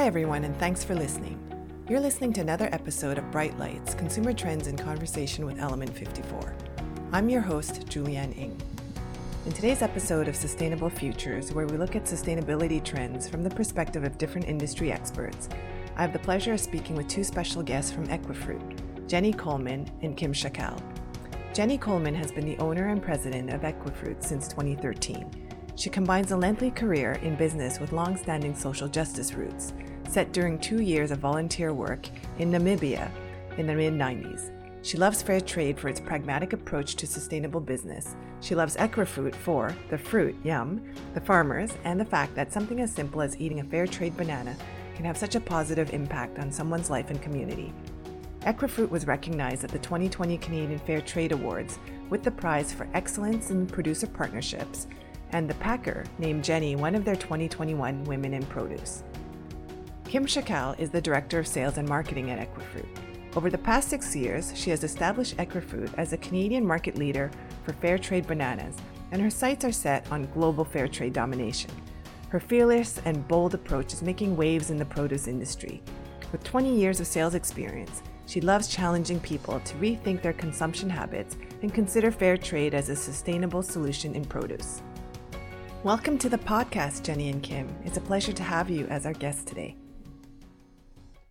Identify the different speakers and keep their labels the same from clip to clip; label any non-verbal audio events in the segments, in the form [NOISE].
Speaker 1: Hi, everyone, and thanks for listening. You're listening to another episode of Bright Lights Consumer Trends in Conversation with Element 54. I'm your host, Julianne Ing. In today's episode of Sustainable Futures, where we look at sustainability trends from the perspective of different industry experts, I have the pleasure of speaking with two special guests from Equifruit, Jenny Coleman and Kim Chackal. Jenny Coleman has been the owner and president of Equifruit since 2013. She combines a lengthy career in business with long standing social justice roots set during two years of volunteer work in Namibia in the mid 90s. She loves fair trade for its pragmatic approach to sustainable business. She loves Equifruit for the fruit, yum, the farmers, and the fact that something as simple as eating a fair trade banana can have such a positive impact on someone's life and community. Equifruit was recognized at the 2020 Canadian Fair Trade Awards with the prize for excellence in producer partnerships, and the Packer named Jenny one of their 2021 Women in Produce. Kim Chackal is the Director of Sales and Marketing at Equifruit. Over the past six years, she has established Equifruit as a Canadian market leader for fair trade bananas, and her sights are set on global fair trade domination. Her fearless and bold approach is making waves in the produce industry. With 20 years of sales experience, she loves challenging people to rethink their consumption habits and consider fair trade as a sustainable solution in produce. Welcome to the podcast, Jenny and Kim. It's a pleasure to have you as our guests today.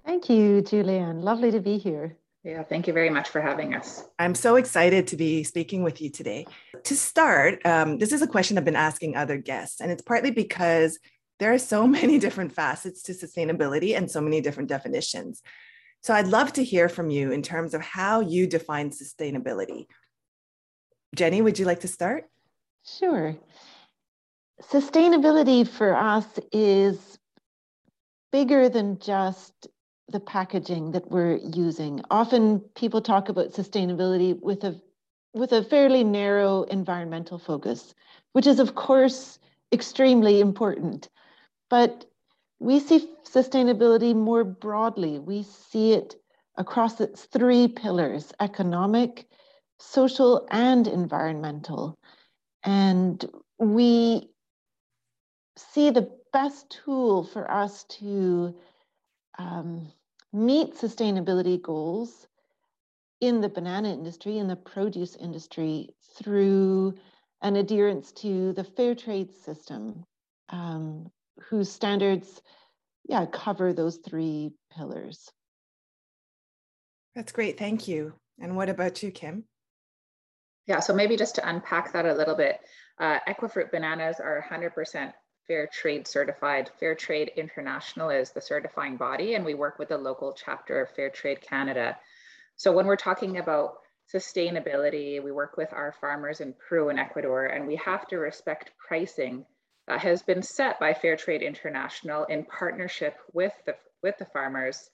Speaker 2: Thank you, Julianne. Lovely to be here.
Speaker 3: Yeah, thank you very much for having us.
Speaker 1: I'm so excited to be speaking with you today. To start, um, this is a question I've been asking other guests, and it's partly because there are so [LAUGHS] many different facets to sustainability and so many different definitions. So I'd love to hear from you in terms of how you define sustainability. Jenny, would you like to start?
Speaker 2: Sure. Sustainability for us is bigger than just the packaging that we're using. Often people talk about sustainability with a with a fairly narrow environmental focus, which is of course extremely important. But we see sustainability more broadly. We see it across its three pillars economic, social, and environmental. And we see the best tool for us to um, meet sustainability goals in the banana industry, in the produce industry, through an adherence to the fair trade system, um, whose standards, yeah, cover those three pillars.
Speaker 1: That's great. Thank you. And what about you, Kim?
Speaker 3: Yeah, so maybe just to unpack that a little bit, uh, Equifruit bananas are 100% Fair Trade certified. Fair Trade International is the certifying body, and we work with the local chapter of Fair Trade Canada. So when we're talking about sustainability, we work with our farmers in Peru and Ecuador, and we have to respect pricing that has been set by Fair Trade International in partnership with the, with the farmers.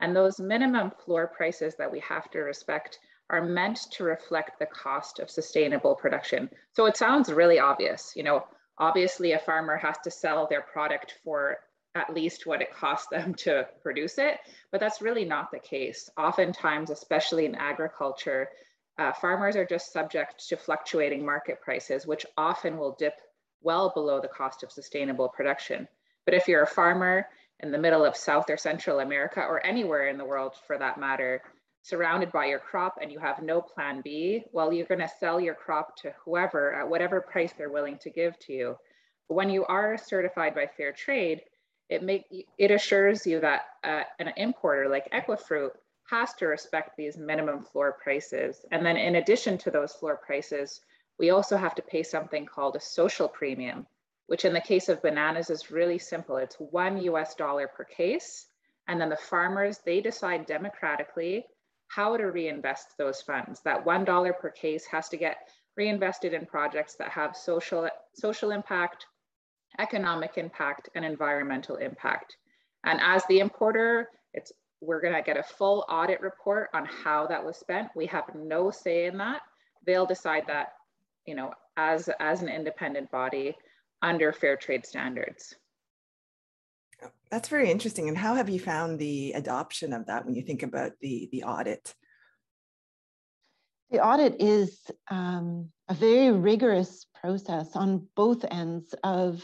Speaker 3: And those minimum floor prices that we have to respect are meant to reflect the cost of sustainable production. So it sounds really obvious, you know, Obviously, a farmer has to sell their product for at least what it costs them to produce it, but that's really not the case. Oftentimes, especially in agriculture, uh, farmers are just subject to fluctuating market prices, which often will dip well below the cost of sustainable production. But if you're a farmer in the middle of South or Central America, or anywhere in the world for that matter, surrounded by your crop and you have no plan B, well, you're going to sell your crop to whoever at whatever price they're willing to give to you. But when you are certified by Fair Trade, it make it assures you that uh, an importer like Equifruit has to respect these minimum floor prices. And then in addition to those floor prices, we also have to pay something called a social premium, which in the case of bananas is really simple. It's one US dollar per case. And then the farmers, they decide democratically how to reinvest those funds. That $1 per case has to get reinvested in projects that have social, social impact, economic impact, and environmental impact. And as the importer, it's we're to get a full audit report on how that was spent. We have no say in that. They'll decide that, you know, as as an independent body under fair trade standards.
Speaker 1: That's very interesting. And how have you found the adoption of that when you think about the, the audit?
Speaker 2: The audit is um, a very rigorous process on both ends of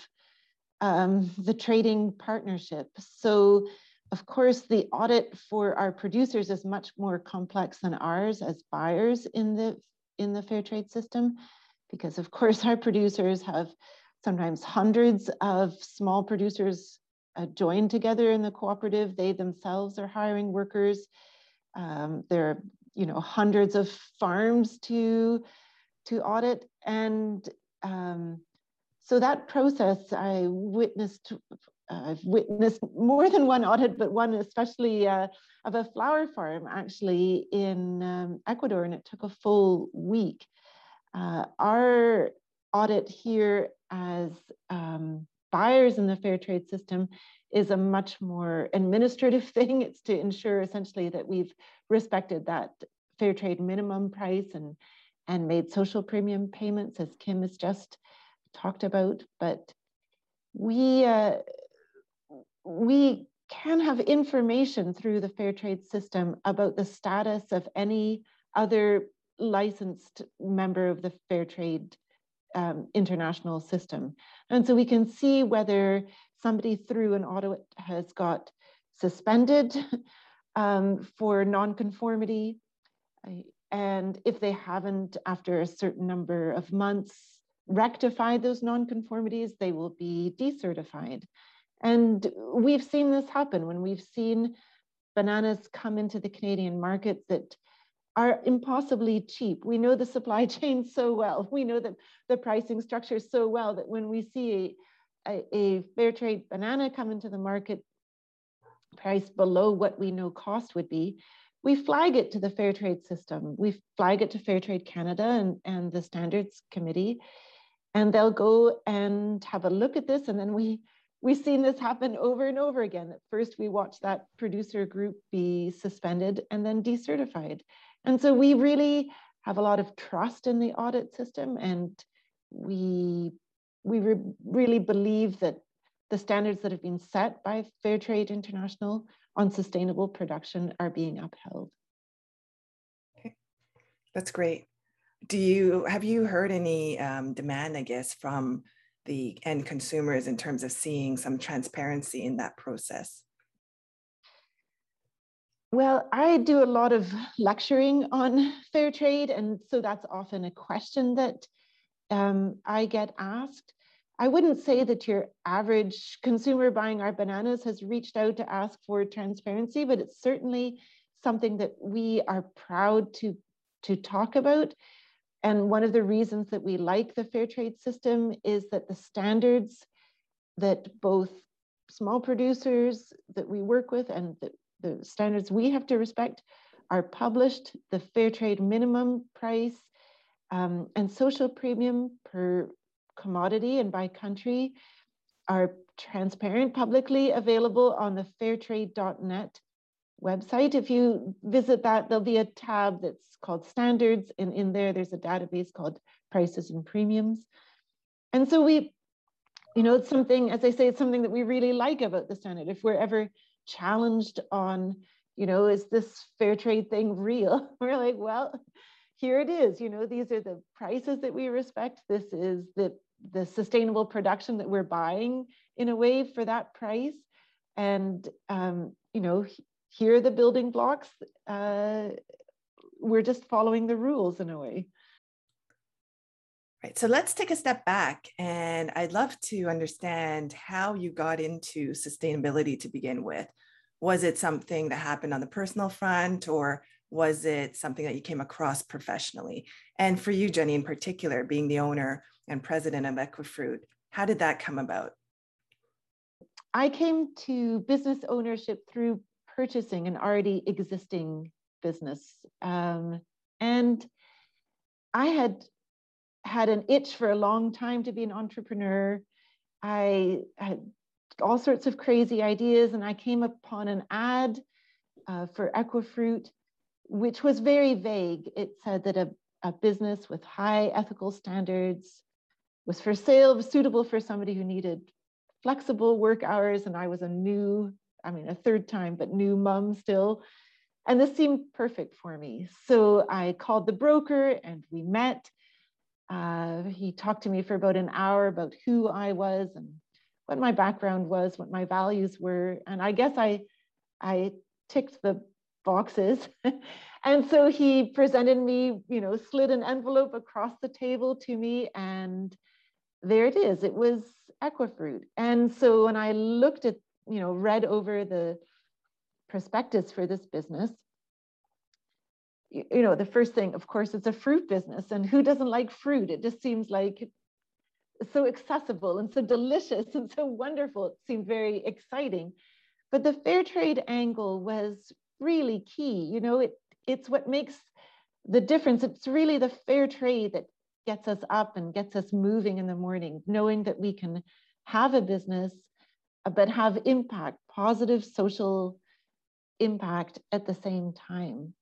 Speaker 2: um, the trading partnership. So of course, the audit for our producers is much more complex than ours as buyers in the in the fair trade system, because of course [LAUGHS] our producers have sometimes hundreds of small producers uh, joined together in the cooperative. They themselves are hiring workers. Um, there are you know hundreds of farms to to audit, and um, so that process I witnessed I've witnessed more than one audit, but one especially uh, of a flower farm actually in um, Ecuador, and it took a full week. Uh, our audit here as um, buyers in the fair trade system is a much more administrative [LAUGHS] thing. It's to ensure essentially that we've respected that fair trade minimum price and and made social premium payments, as Kim has just talked about. But we uh, we can have information through the fair trade system about the status of any other licensed member of the fair trade um, international system. And so we can see whether somebody through an audit has got suspended [LAUGHS] um, for nonconformity. And if they haven't, after a certain number of months, rectified those nonconformities, they will be decertified. And we've seen this happen when we've seen bananas come into the Canadian market that are impossibly cheap. We know the supply [LAUGHS] chain so well. We know that the pricing structure so well that when we see a, a, fair trade banana come into the market price below what we know cost would be, we flag it to the fair trade system. We flag it to Fair Trade Canada and, and the Standards Committee, and they'll go and have a look at this. And then we we've seen this happen over and over again. At first, we watch that producer group be suspended and then decertified. And so we really have a lot of trust in the audit system and we, we re really believe that the standards that have been set by Fair Trade International on sustainable production are being upheld.
Speaker 1: Okay, that's great. Do you have you heard any um, demand, I guess, from the end consumers in terms of seeing some transparency in that process?
Speaker 2: Well, I do a lot of lecturing on fair trade, and so that's often a question that um, I get asked. I wouldn't say that your average consumer buying our bananas has reached out to ask for transparency, but it's certainly something that we are proud to, to talk about. And one of the reasons that we like the fair trade system is that the standards that both small producers that we work with and the, the standards we have to respect are published, the fair trade minimum price um, and social premium per commodity and by country are transparent, publicly available on the fairtrade.net website. If you visit that, there'll be a tab that's called standards. And in there, there's a database called prices and premiums. And so we, you know, it's something, as I say, it's something that we really like about the standard. If we're ever challenged on, you know, is this fair trade thing real? [LAUGHS] We're like, well, here it is. You know, these are the prices that we respect. This is the the sustainable production that we're buying in a way for that price. And um, you know, here are the building blocks. Uh, we're just following the rules in a way.
Speaker 1: Right. So let's take a step back and I'd love to understand how you got into sustainability to begin with. Was it something that happened on the personal front or was it something that you came across professionally? And for you, Jenny, in particular, being the owner and president of Equifruit, how did that come about?
Speaker 2: I came to business ownership through purchasing an already existing business. Um, and I had had an itch for a long time to be an entrepreneur. I had all sorts of crazy ideas, and I came upon an ad uh, for Equifruit, which was very vague. It said that a, a business with high ethical standards was for sale, suitable for somebody who needed flexible work hours, and I was a new I mean, a third time, but new mom still. And this seemed perfect for me. So I called the broker and we met. Uh, he talked to me for about an hour about who I was and what my background was, what my values were, and I guess I I ticked the boxes. [LAUGHS] and so he presented me, you know, slid an envelope across the table to me, and there it is. It was Equifruit. And so when I looked at, you know, read over the prospectus for this business, you know, the first thing, of course, it's a fruit business. And who doesn't like fruit? It just seems like so accessible and so delicious and so wonderful. It seemed very exciting. But the fair trade angle was really key. You know, it it's what makes the difference. It's really the fair trade that gets us up and gets us moving in the morning, knowing that we can have a business, uh, but have impact, positive social impact at the same time.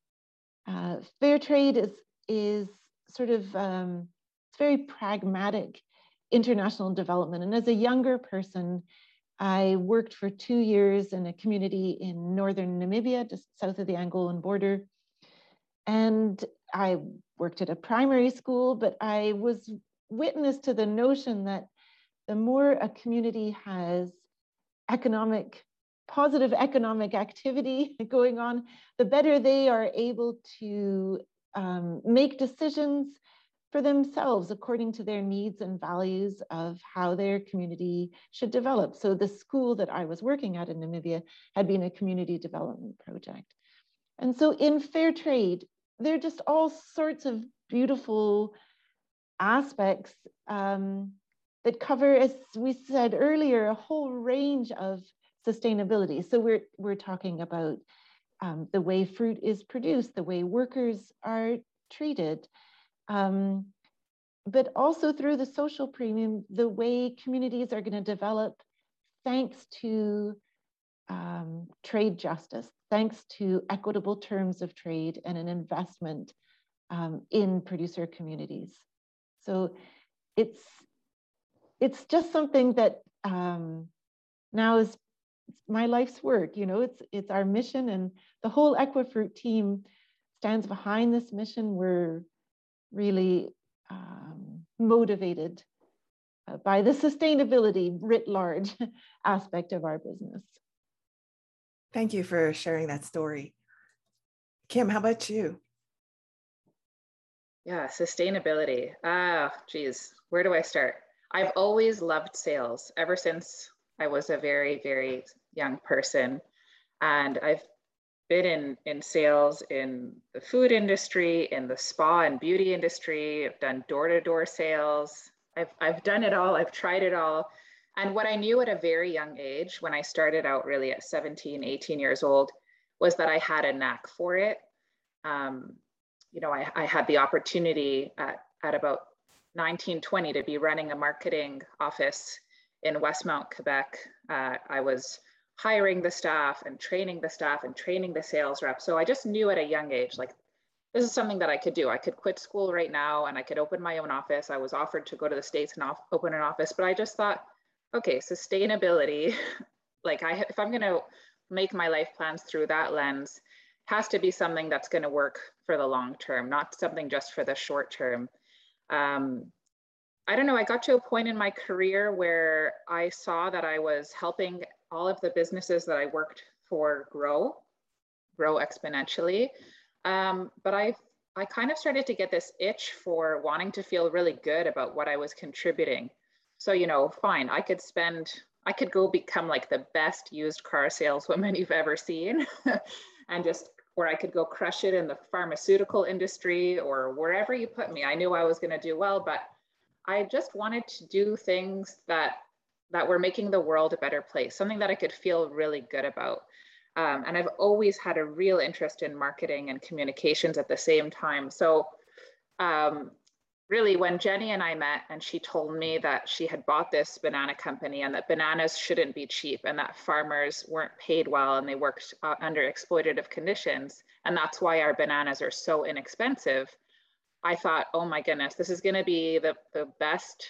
Speaker 2: Uh, fair trade is is sort of um, it's very pragmatic international development. And as a younger person, I worked for two years in a community in northern Namibia, just south of the Angolan border. And I worked at a primary school, but I was witness to the notion that the more a community has economic, positive economic activity [LAUGHS] going on, the better they are able to um, make decisions for themselves according to their needs and values of how their community should develop. So the school that I was working at in Namibia had been a community development project. And so in fair trade, there are just all sorts of beautiful aspects um, that cover, as we said earlier, a whole range of sustainability. So we're, we're talking about um, the way fruit is produced, the way workers are treated, um, but also through the social premium, the way communities are going to develop thanks to um, trade justice, thanks to equitable terms of trade and an investment um, in producer communities. So it's it's just something that um, now is my life's work. You know, it's it's our mission, and the whole Equifruit team stands behind this mission. We're really um, motivated uh, by the sustainability writ large [LAUGHS] aspect of our business.
Speaker 1: Thank you for sharing that story. Kim, how about you?
Speaker 3: Yeah, sustainability. Ah, geez, where do I start? I've always loved sales ever since I was a very, very young person. And I've been in, in sales in the food industry, in the spa and beauty industry. I've done door to door sales. I've, I've done it all, I've tried it all. And what I knew at a very young age, when I started out really at 17, 18 years old, was that I had a knack for it. Um, you know, I, I had the opportunity at, at about 19, 20 to be running a marketing office in Westmount, Quebec. Uh, I was hiring the staff and training the staff and training the sales rep. So I just knew at a young age, like, this is something that I could do. I could quit school right now and I could open my own office. I was offered to go to the States and off, open an office, but I just thought, okay, sustainability, [LAUGHS] like I, if I'm going to make my life plans through that lens, has to be something that's going to work for the long term, not something just for the short term. Um, I don't know, I got to a point in my career where I saw that I was helping all of the businesses that I worked for grow, grow exponentially. Um, but I I kind of started to get this itch for wanting to feel really good about what I was contributing. So, you know, fine, I could spend, I could go become like the best used car saleswoman [LAUGHS] you've ever seen [LAUGHS] and just, or I could go crush it in the pharmaceutical industry or wherever you put me. I knew I was going to do well, but I just wanted to do things that that we're making the world a better place, something that I could feel really good about. Um, and I've always had a real interest in marketing and communications at the same time. So, um, really, when Jenny and I met, and she told me that she had bought this banana company and that bananas shouldn't be cheap and that farmers weren't paid well and they worked uh, under exploitative conditions, and that's why our bananas are so inexpensive. I thought, oh my goodness, this is going to be the, the best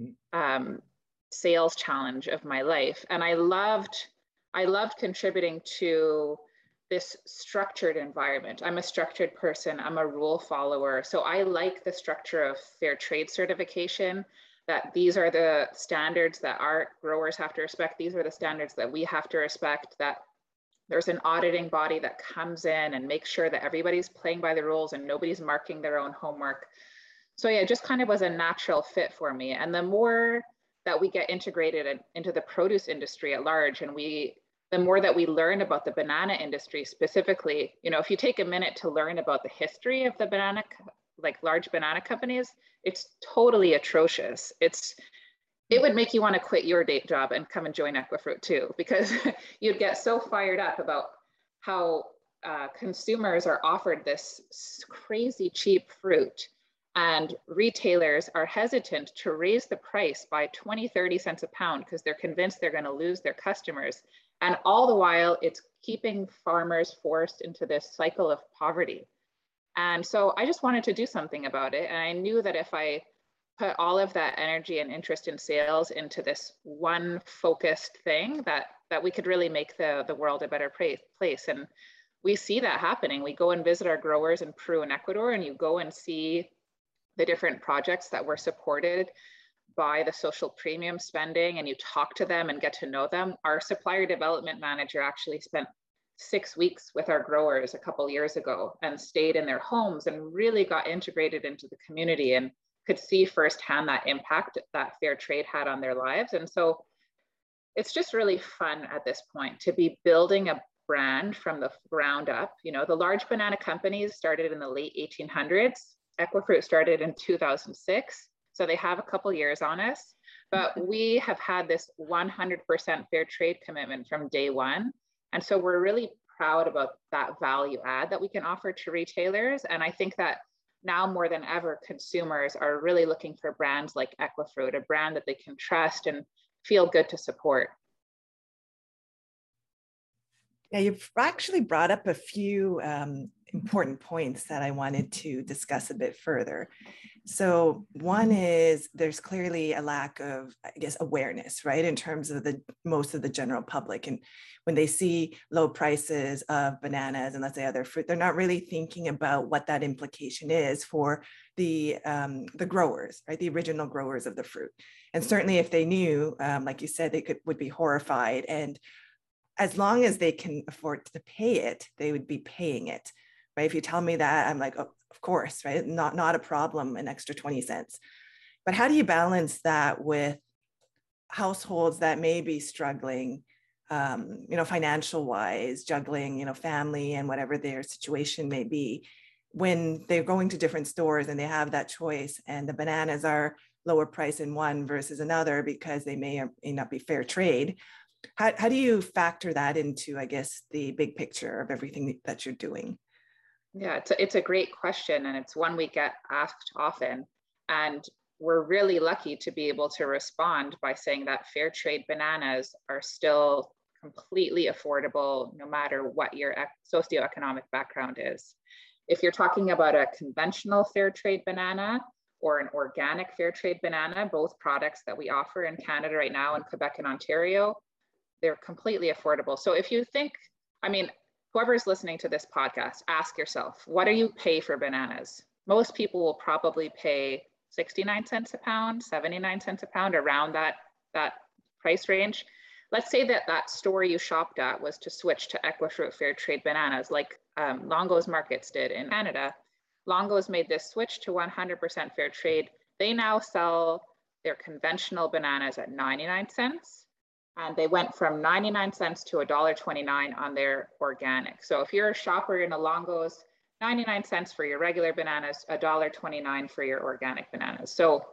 Speaker 3: mm. um, sales challenge of my life and i loved i loved contributing to this structured environment i'm a structured person i'm a rule follower so i like the structure of fair trade certification that these are the standards that our growers have to respect. These are the standards that we have to respect, that there's an auditing body that comes in and makes sure that everybody's playing by the rules and nobody's marking their own homework. So yeah, it just kind of was a natural fit for me. And the more that we get integrated into the produce industry at large. And we the more that we learn about the banana industry specifically you know if you take a minute to learn about the history of the banana like large banana companies it's totally atrocious. It's it would make you want to quit your day job and come and join equifruit too because [LAUGHS] you'd get so fired up about how uh, consumers are offered this crazy cheap fruit and retailers are hesitant to raise the price by 20 30 cents a pound because they're convinced they're going to lose their customers. And all the while it's keeping farmers forced into this cycle of poverty. And so i just wanted to do something about it and i knew that if i put all of that energy and interest in sales into this one focused thing that that we could really make the the world a better place. And we see that happening. We go and visit our growers in peru and ecuador and you go and see the different projects that were supported by the social premium spending and you talk to them and get to know them. Our supplier development manager actually spent six weeks with our growers a couple years ago and stayed in their homes and really got integrated into the community and could see firsthand that impact that fair trade had on their lives. And so it's just really fun at this point to be building a brand from the ground up. You know, the large banana companies started in the late 1800s Equifruit started in 2006, so they have a couple years on us. But we have had this 100% fair trade commitment from day one. And so we're really proud about that value add that we can offer to retailers. And I think that now more than ever, consumers are really looking for brands like Equifruit, a brand that they can trust and feel good to support.
Speaker 1: Yeah, you've actually brought up a few um, important points that I wanted to discuss a bit further. So, one is there's clearly a lack of, I guess, awareness, right, in terms of the most of the general public. And when they see low prices of bananas and let's say other fruit, they're not really thinking about what that implication is for the um, the growers, right, the original growers of the fruit. And certainly, if they knew, um, like you said, they could would be horrified. And as long as they can afford to pay it, they would be paying it right? If you tell me that, I'm like, oh, of course, right? Not, not a problem, an extra 20 cents. But how do you balance that with households that may be struggling, um, you know, financial wise, juggling, you know, family and whatever their situation may be, when they're going to different stores and they have that choice and the bananas are lower price in one versus another because they may or may not be fair trade. How, how do you factor that into, I guess, the big picture of everything that you're doing?
Speaker 3: Yeah, it's a, it's a great question, and it's one we get asked often. And we're really lucky to be able to respond by saying that fair trade bananas are still completely affordable no matter what your socioeconomic background is. If you're talking about a conventional fair trade banana or an organic fair trade banana, both products that we offer in Canada right now in Quebec and Ontario, they're completely affordable. So if you think, I mean, whoever's listening to this podcast, ask yourself, what do you pay for bananas? Most people will probably pay 69 cents a pound, 79 cents a pound, around that, that price range. Let's say that that store you shopped at was to switch to Equifruit Fair Trade bananas, like um, Longo's Markets did in Canada. Longo's made this switch to 100% fair trade. They now sell their conventional bananas at 99 cents and they went from 99 cents to $1.29 on their organic. So if you're a shopper in a Longo's, 99 cents for your regular bananas, $1.29 for your organic bananas. So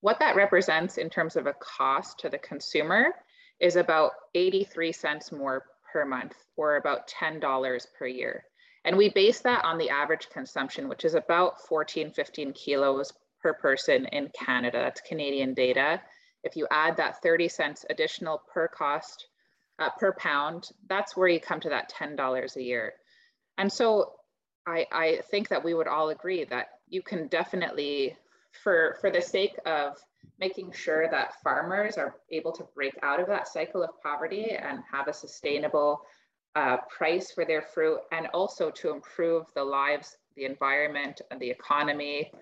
Speaker 3: what that represents in terms of a cost to the consumer is about 83 cents more per month or about $10 per year. And we base that on the average consumption, which is about 14, 15 kilos per person in Canada. That's Canadian data. If you add that 30 cents additional per cost, uh, per pound, that's where you come to that $10 a year. And so I, I think that we would all agree that you can definitely, for, for the sake of making sure that farmers are able to break out of that cycle of poverty and have a sustainable uh, price for their fruit and also to improve the lives, the environment and the economy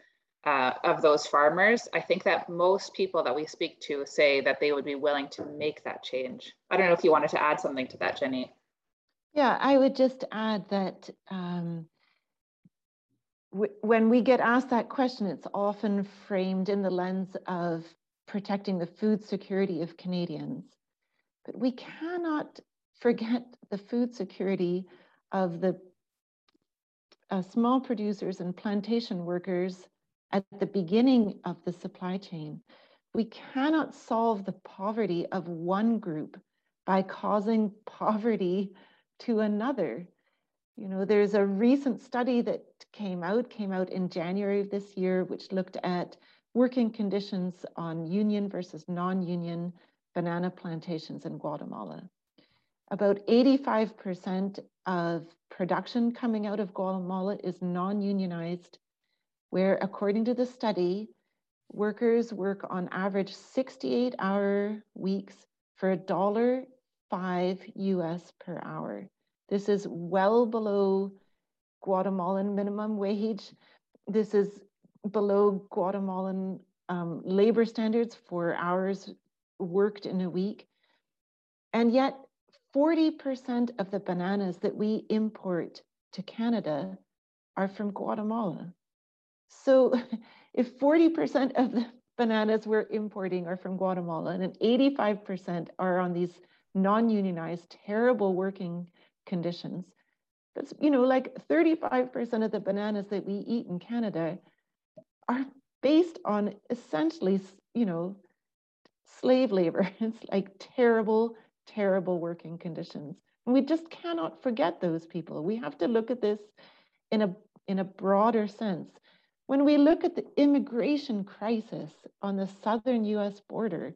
Speaker 3: uh, of those farmers, I think that most people that we speak to say that they would be willing to make that change. I don't know if you wanted to add something to that, Jenny.
Speaker 2: Yeah, I would just add that um, when we get asked that question, it's often framed in the lens of protecting the food security of Canadians. But we cannot forget the food security of the uh, small producers and plantation workers at the beginning of the supply chain. We cannot solve the poverty of one group by causing [LAUGHS] poverty to another. You know, there's a recent study that came out, came out in January of this year, which looked at working conditions on union versus non-union banana plantations in Guatemala. About 85% of production coming out of Guatemala is non-unionized, where according to the study, workers work on average 68 hour weeks for a dollar five US per hour. This is well below Guatemalan minimum wage. This is below Guatemalan um, labor standards for hours worked in a week. And yet 40% of the bananas that we import to Canada are from Guatemala. So [LAUGHS] if 40% of the bananas we're importing are from Guatemala and 85% are on these non-unionized, terrible working conditions. That's, you know, like 35% of the bananas that we eat in Canada are based on essentially, you know, slave labor. [LAUGHS] It's like terrible, terrible working conditions. And we just cannot forget those people. We have to look at this in a, in a broader sense. When we look at the immigration crisis on the southern US border,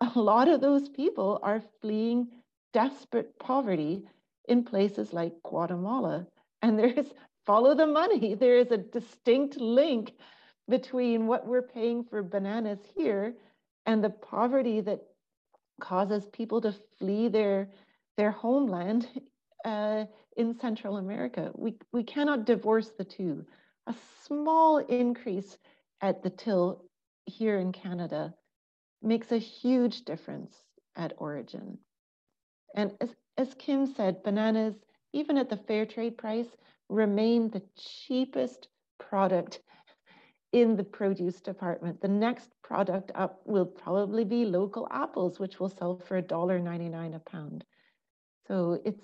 Speaker 2: a lot of those people are fleeing desperate poverty in places like Guatemala. And there's follow the money. [LAUGHS] There is a distinct link between what we're paying for bananas here and the poverty that causes people to flee their their homeland uh, in Central America. We we cannot divorce the two. A small increase at the till here in Canada makes a huge difference at origin. And as, as Kim said, bananas, even at the fair trade price, remain the cheapest product in the produce department. The next product up will probably be local apples, which will sell for $1.99 a pound. So it's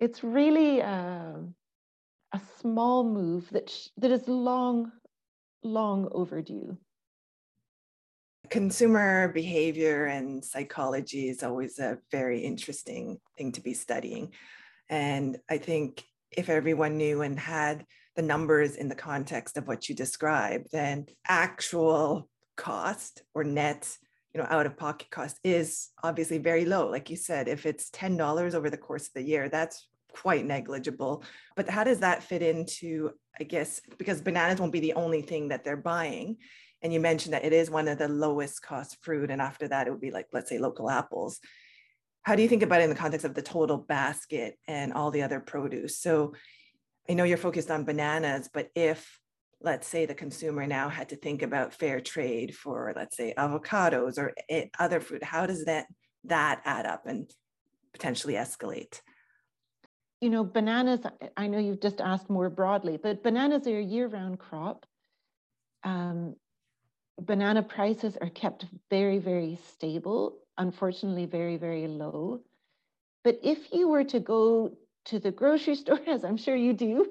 Speaker 2: it's really uh, a small move that that is long, long overdue
Speaker 1: consumer behavior and psychology is always a very interesting thing to be studying. And I think if everyone knew and had the numbers in the context of what you described, then actual cost or net, you know, out of pocket cost is obviously very low. Like you said, if it's $10 over the course of the year, that's quite negligible. But how does that fit into, I guess, because bananas won't be the only thing that they're buying. And you mentioned that it is one of the lowest cost fruit and after that it would be like let's say local apples. How do you think about it in the context of the total basket and all the other produce? So i know you're focused on bananas but if let's say the consumer now had to think about fair trade for let's say avocados or eh, other fruit how does that that add up and potentially escalate
Speaker 2: you know bananas i know you've just asked more broadly but bananas are a year-round crop um, banana prices are kept very, very stable, unfortunately, very, very low. But if you were to go to the grocery [LAUGHS] store, as I'm sure you do,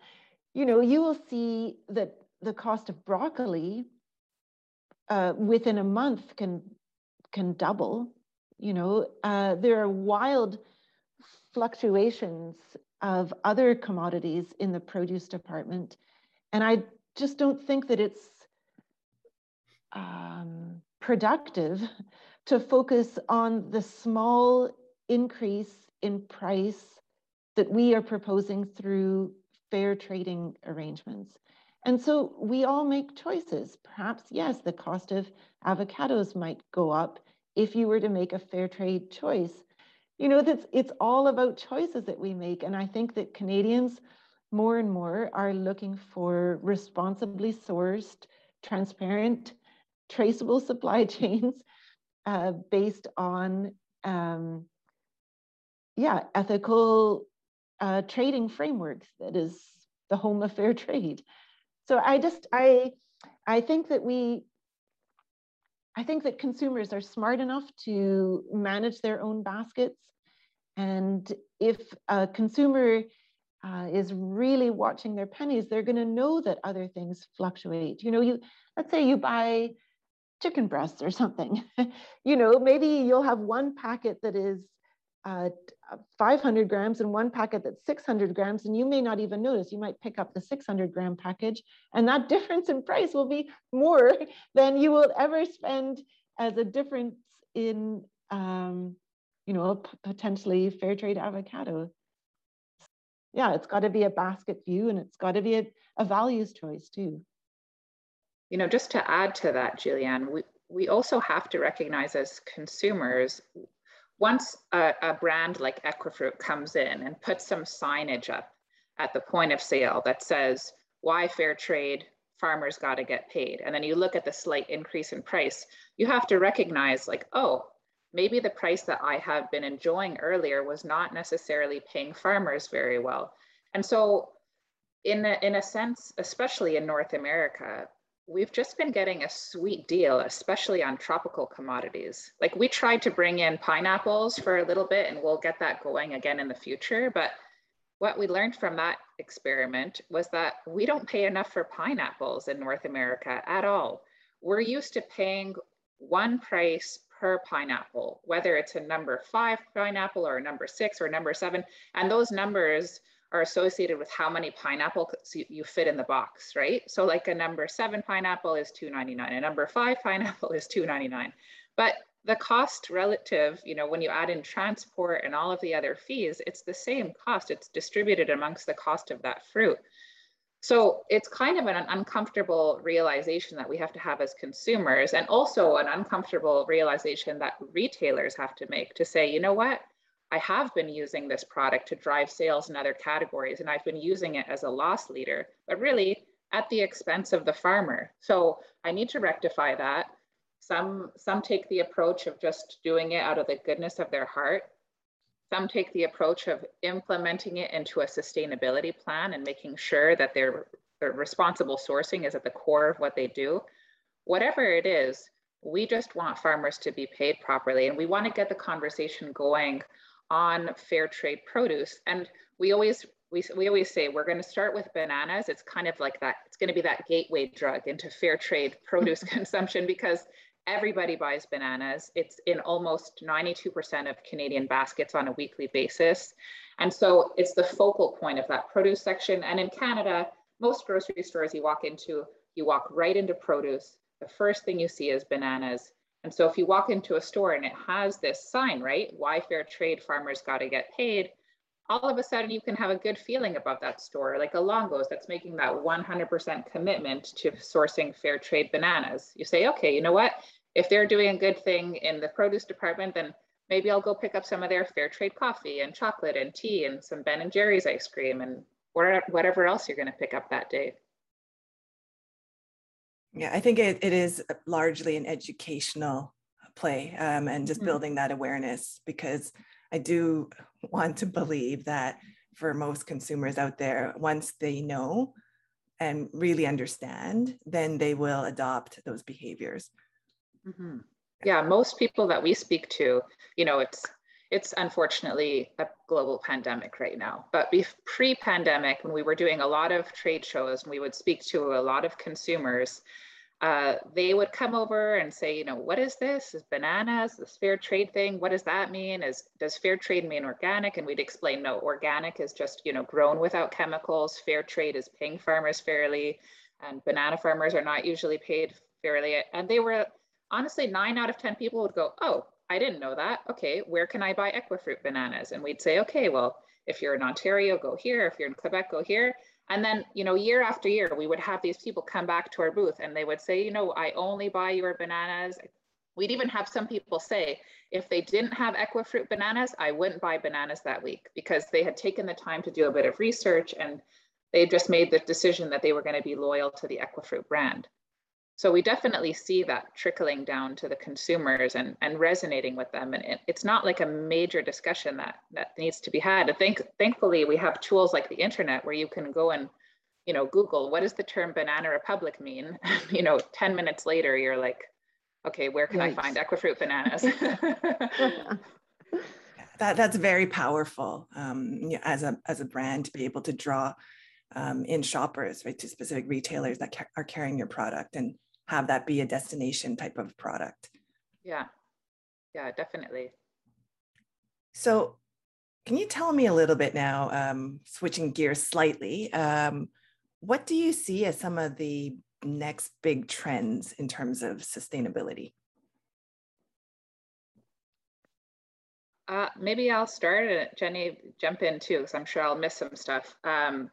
Speaker 2: [LAUGHS] you know, you will see that the cost of broccoli uh, within a month can can double. You know, uh, there are wild fluctuations of other commodities in the produce department, and I just don't think that it's um, productive to focus on the small increase in price that we are proposing through fair trading arrangements. And so we all make choices. Perhaps, yes, the cost of avocados might go up if you were to make a fair trade choice. You know, that's it's all about choices that we make. And I think that Canadians more and more are looking for responsibly sourced, transparent, traceable supply [LAUGHS] chains uh, based on, um, yeah, ethical uh, trading frameworks that is the home of fair [LAUGHS] trade. So I just, I, I think that we, I think that consumers are smart enough to manage their own baskets. And if a consumer uh, is really watching their pennies, they're going to know that other things fluctuate. You know, you let's say you buy chicken breasts or something. [LAUGHS] you know, maybe you'll have one packet that is uh, 500 grams and one packet that's 600 grams, and you may not even notice. You might pick up the 600 gram package, and that [LAUGHS] difference in price will be more [LAUGHS] than you will ever spend as a difference in, um, you know, potentially fair trade avocado yeah, it's got to be a basket view and it's got to be a, a values choice too.
Speaker 3: You know, just to add to that, Julianne, we, we also have to recognize as consumers, once a, a brand like Equifruit comes in and puts some signage up at the point of sale that says, why fair trade, farmers got to get paid. And then you look at the slight increase in price, you have to recognize like, oh, maybe the price that I have been enjoying earlier was not necessarily paying farmers very well. And so in a, in a sense, especially in North America, we've just been getting a sweet deal, especially on tropical commodities. Like we tried to bring in pineapples for a little bit and we'll get that going again in the future. But what we learned from that experiment was that we don't pay enough for pineapples in North America at all. We're used to paying one price per pineapple, whether it's a number five pineapple or a number six or a number seven. And those numbers are associated with how many pineapples you fit in the box, right? So like a number seven pineapple is 2.99, a number five [LAUGHS] pineapple is 2.99. But the cost relative, you know, when you add in transport and all of the other fees, it's the same cost. It's distributed amongst the cost of that fruit. So it's kind of an uncomfortable realization that we have to have as consumers, and also an uncomfortable realization that retailers have to make to say, you know what? I have been using this product to drive sales in other categories, and I've been using it as a loss leader, but really at the expense of the farmer. So I need to rectify that. Some, some take the approach of just doing it out of the goodness of their heart. Some take the approach of implementing it into a sustainability plan and making sure that their, their responsible sourcing is at the core of what they do. Whatever it is, we just want farmers to be paid properly and we want to get the conversation going on fair trade produce. And we always we, we always say we're going to start with bananas. It's kind of like that. It's going to be that gateway drug into fair trade [LAUGHS] produce [LAUGHS] consumption because everybody buys bananas. It's in almost 92% of Canadian baskets on a weekly basis. And so it's the focal point of that produce section. And in Canada, most grocery stores you walk into, you walk right into produce. The first thing you see is bananas. And so if you walk into a store and it has this sign, right? Why fair trade farmers got to get paid, all of a sudden you can have a good feeling about that store, like a Longo's that's making that 100% commitment to sourcing fair trade bananas. You say, okay, you know what? if they're doing a good thing in the produce department, then maybe I'll go pick up some of their fair trade coffee and chocolate and tea and some Ben and Jerry's ice cream and whatever else you're going to pick up that day.
Speaker 1: Yeah, I think it, it is largely an educational play um, and just mm-hmm. building that awareness because I do [LAUGHS] want to believe that for most consumers out there, once they know and really understand, then they will adopt those behaviors.
Speaker 3: Mm-hmm. Yeah, most people that we speak to, you know, it's it's unfortunately a global pandemic right now. But pre-pandemic, when we were doing a lot of trade shows and we would speak to a lot of consumers, uh, they would come over and say, you know, what is this? Is bananas this fair trade thing? What does that mean? Is does fair trade mean organic? And we'd explain, no, organic is just you know grown without chemicals. Fair trade is paying farmers fairly, and banana farmers are not usually paid fairly. And they were honestly, nine out of 10 people would go, Oh, I didn't know that. Okay, where can I buy Equifruit bananas? And we'd say, Okay, well, if you're in Ontario, go here. If you're in Quebec, go here. And then, you know, year after year, we would have these people come back to our booth and they would say, You know, I only buy your bananas. We'd even have some people say, if they didn't have Equifruit bananas, I wouldn't buy bananas that week because they had taken the time to do a bit of research and they just made the decision that they were going to be loyal to the Equifruit brand. So we definitely see that trickling down to the consumers and, and resonating with them. And it, it's not like a major discussion that, that needs to be had. And think, thankfully, we have tools like the internet where you can go and, you know, Google, what does the term banana republic mean? [LAUGHS] you know, 10 minutes later, you're like, okay, where can Yikes. I find Equifruit bananas? [LAUGHS] [LAUGHS]
Speaker 1: that, that's very powerful um, as, a, as a brand to be able to draw um, in shoppers, right, to specific retailers that ca- are carrying your product and have that be a destination type of product.
Speaker 3: Yeah, yeah, definitely.
Speaker 1: So, can you tell me a little bit now, um, switching gears slightly? Um, what do you see as some of the next big trends in terms of sustainability?
Speaker 3: Uh, maybe I'll start and Jenny jump in too, because I'm sure I'll miss some stuff. Um,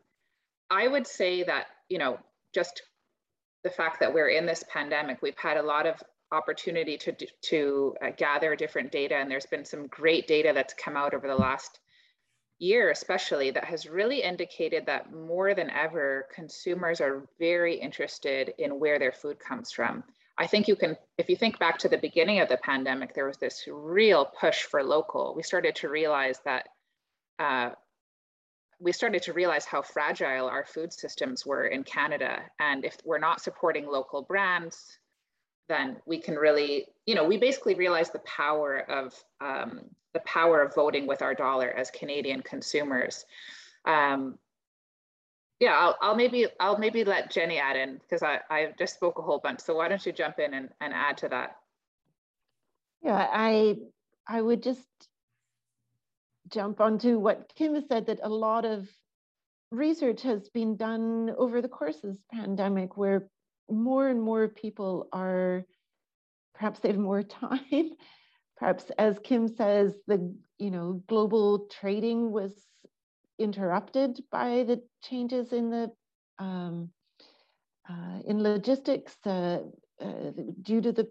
Speaker 3: I would say that, you know, just the fact that we're in this pandemic, we've had a lot of opportunity to, to uh, gather different data. And there's been some great data that's come out over the last year, especially that has really indicated that more than ever, consumers are very interested in where their food comes from. I think you can, if you think back to the beginning of the pandemic, there was this real push for local. We started to realize that uh, we started to realize how fragile our food systems were in Canada. And if we're not supporting local brands, then we can really, you know, we basically realized the power of um, the power of voting with our dollar as Canadian consumers. Um, yeah, I'll, I'll maybe I'll maybe let Jenny add in because I, I just spoke a whole bunch. So why don't you jump in and, and add to that?
Speaker 2: Yeah, I I would just jump onto what Kim has said that a lot of research has been done over the course of this pandemic where more and more people are perhaps they have more [LAUGHS] time. Perhaps as kim says the you know global trading was interrupted by the changes in the um, uh, in logistics uh, uh, due to the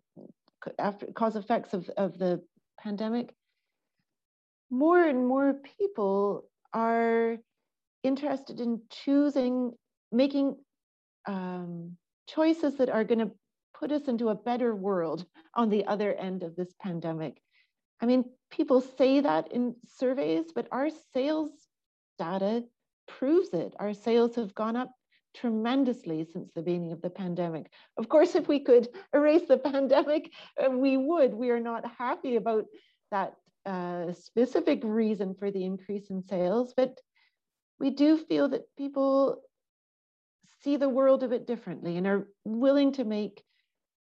Speaker 2: after cause effects of, of the pandemic more and more people are interested in choosing, making um, choices that are going to put us into a better world on the other end of this pandemic. I mean, people say that in surveys, but our sales data proves it. Our sales have gone up tremendously since the beginning of the pandemic. Of course, if we could erase the [LAUGHS] pandemic, uh, we would. We are not happy about that a specific reason for the increase in sales, but we do feel that people see the world a bit differently and are willing to make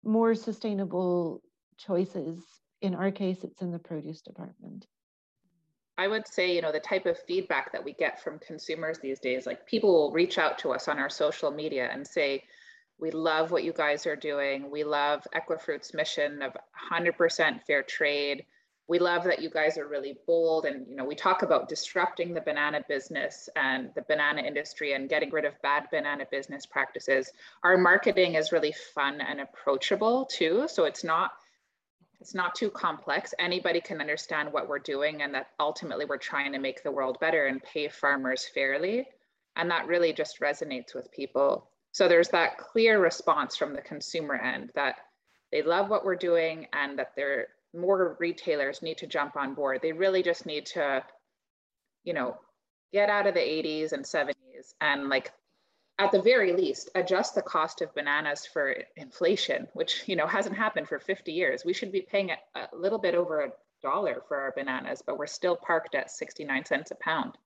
Speaker 2: more sustainable choices. In our case, it's in the produce department.
Speaker 3: I would say, you know, the type of feedback that we get from consumers these days, like people will reach out to us on our social media and say, we love what you guys are doing. We love Equifruit's mission of 100% fair trade we love that you guys are really bold and you know we talk about disrupting the banana business and the banana industry and getting rid of bad banana business practices. Our marketing is really fun and approachable too so it's not it's not too complex. Anybody can understand what we're doing and that ultimately we're trying to make the world better and pay farmers fairly. And that really just resonates with people. So there's that clear response from the consumer end that they love what we're doing and that they're more retailers need to jump on board. They really just need to, you know, get out of the 80s and 70s and like at the very least adjust the cost of bananas for inflation, which you know hasn't happened for 50 years. We should be paying a, a little bit over a dollar for our bananas, but we're still parked at 69 cents a pound.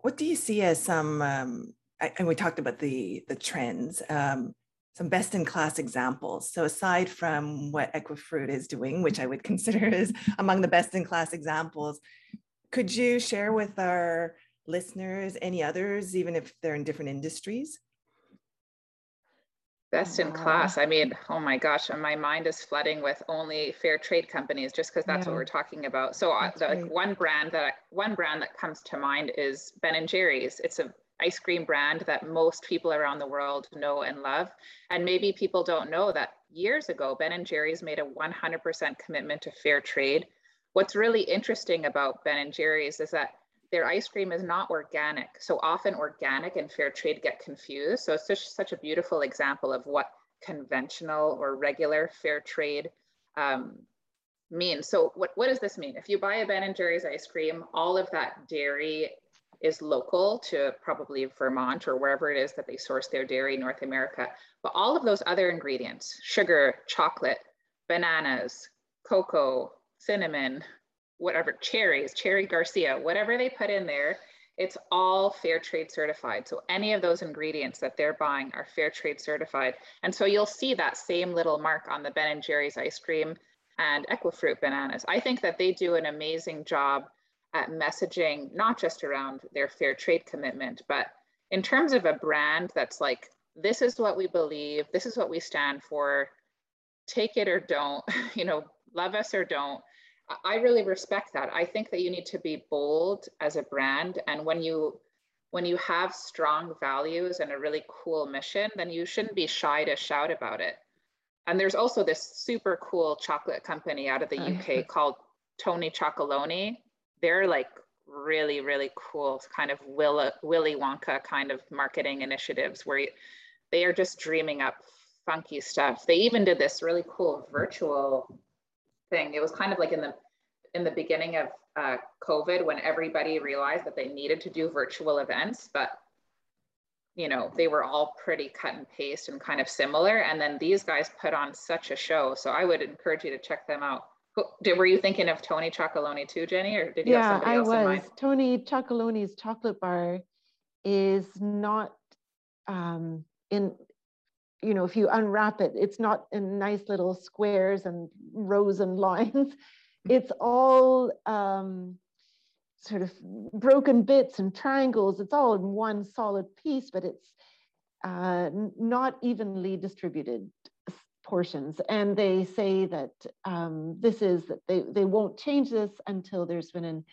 Speaker 1: What do you see as some? Um, and we talked about the the trends. Um, some best in class examples. So aside from what Equifruit is doing, which I would [LAUGHS] consider is among the best in class examples, could you share with our listeners any others, even if they're in different industries?
Speaker 3: Best in class. I mean, oh my gosh, my mind is flooding with only fair trade companies just because that's yeah. what we're talking about. So, uh, the, like one brand that one brand that comes to mind is Ben and Jerry's. It's a ice cream brand that most people around the world know and love. And maybe people don't know that years ago, Ben and Jerry's made a 100% commitment to fair trade. What's really interesting about Ben and Jerry's is that their ice cream is not organic. So often organic and fair trade get confused. So it's just such a beautiful example of what conventional or regular fair trade um, means. So what, what does this mean? If you buy a Ben and Jerry's ice cream, all of that dairy is local to probably Vermont or wherever it is that they source their dairy, in North America. But all of those other ingredients, sugar, chocolate, bananas, cocoa, cinnamon, whatever, cherries, cherry Garcia, whatever they put in there, it's all fair trade certified. So any of those ingredients that they're buying are fair trade certified. And so you'll see that same little mark on the Ben and Jerry's ice cream and Equifruit bananas. I think that they do an amazing job at messaging, not just around their fair trade commitment, but in terms of a brand that's like, this is what we believe, this is what we stand for, take it or don't, [LAUGHS] you know, love us or don't. I really respect that. I think that you need to be bold as a brand. And when you when you have strong values and a really cool mission, then you shouldn't be shy to shout about it. And there's also this super cool chocolate company out of the [LAUGHS] UK called Tony Chocolonely. They're like really, really cool kind of Willy, Willy Wonka kind of marketing initiatives where they are just dreaming up funky stuff. They even did this really cool virtual thing. It was kind of like in the in the beginning of uh, COVID when everybody realized that they needed to do virtual events, but you know they were all pretty cut and paste and kind of similar. And then these guys put on such a show. So I would encourage you to check them out. Were you thinking of Tony Chocolonely too, Jenny, or did you
Speaker 2: yeah,
Speaker 3: have somebody
Speaker 2: I
Speaker 3: else
Speaker 2: was.
Speaker 3: in mind?
Speaker 2: Tony Chocolonely's chocolate bar is not um, in you know, if you unwrap it, it's not in nice little squares and rows and [LAUGHS] lines. It's all um, sort of broken bits and triangles. It's all in one solid piece, but it's uh, not evenly distributed portions. And they say that um, this is that they, they won't change this until there's been an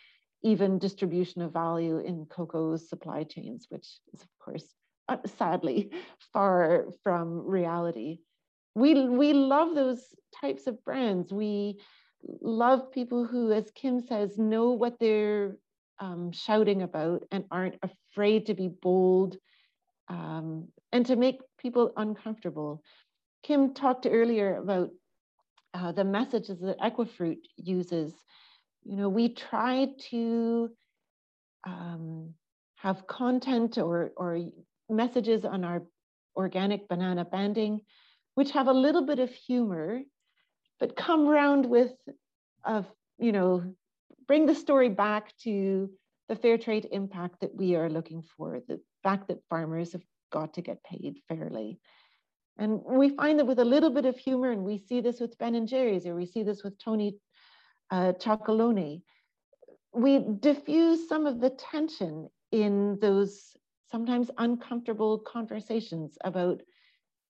Speaker 2: even distribution of value in cocoa's supply chains, which is of course uh, sadly far from reality. We, we love those types of brands. We love people who, as Kim says, know what they're um, shouting about and aren't afraid to be bold um, and to make people uncomfortable. Kim talked earlier about uh, the messages that Equifruit uses. You know, we try to um, have content or, or messages on our organic banana banding, which have a little bit of humor, but come round with, a, you know, bring the story back to the fair trade impact that we are looking for, the fact that farmers have got to get paid fairly. And we find that with a little bit of humor, and we see this with Ben and Jerry's, or we see this with Tony uh, Chocolonely, we diffuse some of the tension in those sometimes uncomfortable conversations about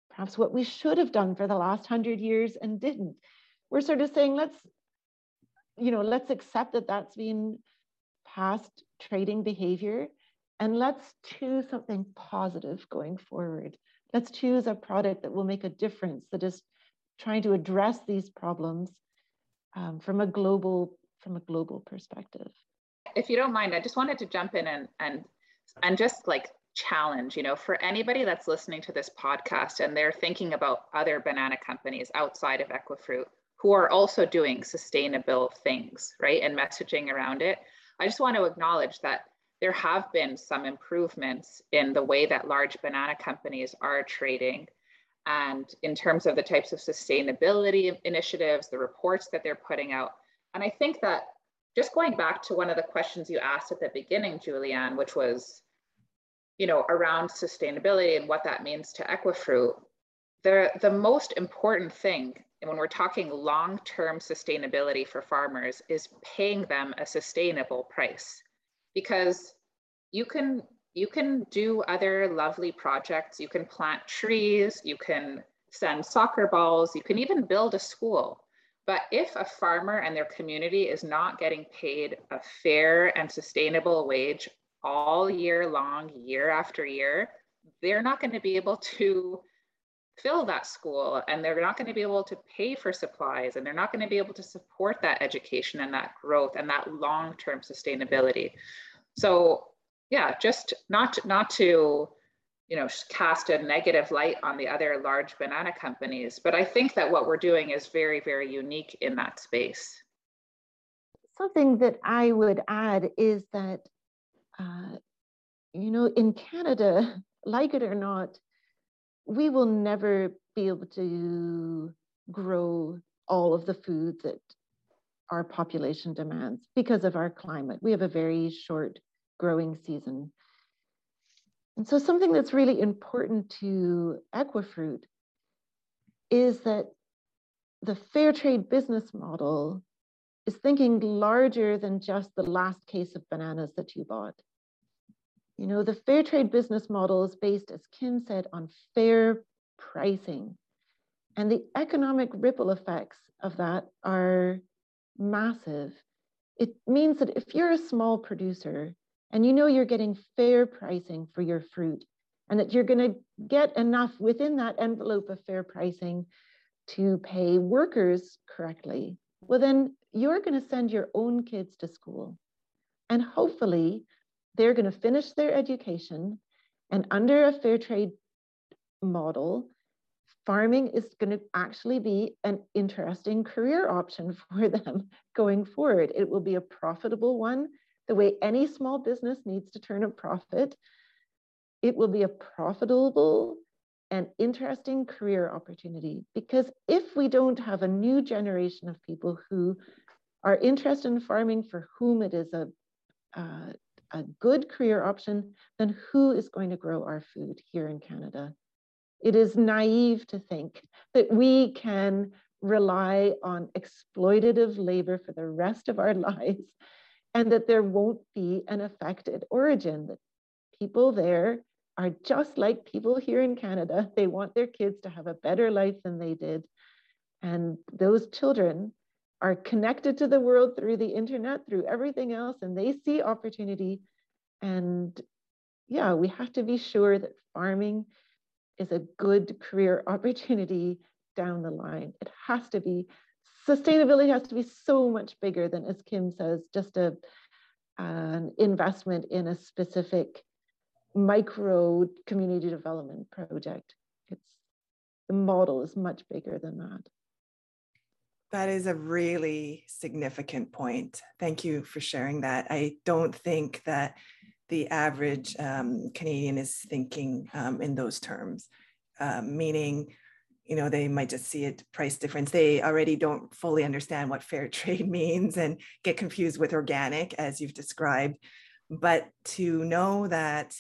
Speaker 2: perhaps what we should have done for the last hundred years and didn't. We're sort of saying, let's, you know, let's accept that that's been past trading behavior and let's choose something positive going forward. Let's choose a product that will make a difference, that is trying to address these problems um, from a global from a global perspective.
Speaker 3: If you don't mind, I just wanted to jump in and and and just like challenge, you know, for anybody that's listening to this podcast and they're thinking about other banana companies outside of Equifruit who are also doing sustainable things, right? And messaging around it. I just want to acknowledge that there have been some improvements in the way that large banana companies are trading. And in terms of the types of sustainability initiatives, the reports that they're putting out. And I think that just going back to one of the questions you asked at the beginning, Julianne, which was, you know, around sustainability and what that means to Equifruit, the, the most important thing when we're talking long-term sustainability for farmers is paying them a sustainable price because you can you can do other lovely projects. You can plant trees you can send soccer balls you can even build a school. But if a farmer and their community is not getting paid a fair and sustainable wage all year long year after year they're not going to be able to fill that school and they're not going to be able to pay for supplies and they're not going to be able to support that education and that growth and that long-term sustainability So yeah, just not not to you know cast a negative light on the other large banana companies, but I think that what we're doing is very very unique in that space.
Speaker 2: Something that I would add is that uh, you know in Canada, [LAUGHS] like it or not, we will never be able to grow all of the food that our population demands because of our climate. We have a very short growing season. And so something that's really important to Equifruit is that the fair trade business model is thinking larger than just the last case of bananas that you bought. You know, the fair trade business model is based, as Kim said, on fair pricing. And the economic ripple effects of that are massive. It means that if you're a small producer and you know you're getting fair pricing for your fruit and that you're going to get enough within that envelope of fair pricing to pay workers correctly, well, then you're going to send your own kids to school. And hopefully, they're going to finish their education and under a fair trade model, farming is going to actually be an interesting career option [LAUGHS] for them going forward. It will be a profitable one, the way any small business needs to turn a profit. It will be a profitable and interesting career opportunity because if we don't have a new generation of people who are interested in farming for whom it is a, uh, a good career option, then who is going to grow our food here in Canada? It is naive to think that we can rely on exploitative labor for the rest of our [LAUGHS] lives and that there won't be an affected origin, that people there are just like people here in Canada. They want their kids to have a better life than they did. And those children are connected to the world through the internet, through everything else, and they see opportunity. And yeah, we have to be sure that farming is a good career [LAUGHS] opportunity down the line. It has to be, sustainability has to be so much bigger than, as Kim says, just a, an investment in a specific micro community development project. It's the model is much bigger than that.
Speaker 1: That is a really significant point. Thank you for sharing that. I don't think that the average um, Canadian is thinking um, in those terms, uh, meaning, you know, they might just see a price difference. They already don't fully understand what fair [LAUGHS] trade means and get confused with organic, as you've described. But to know that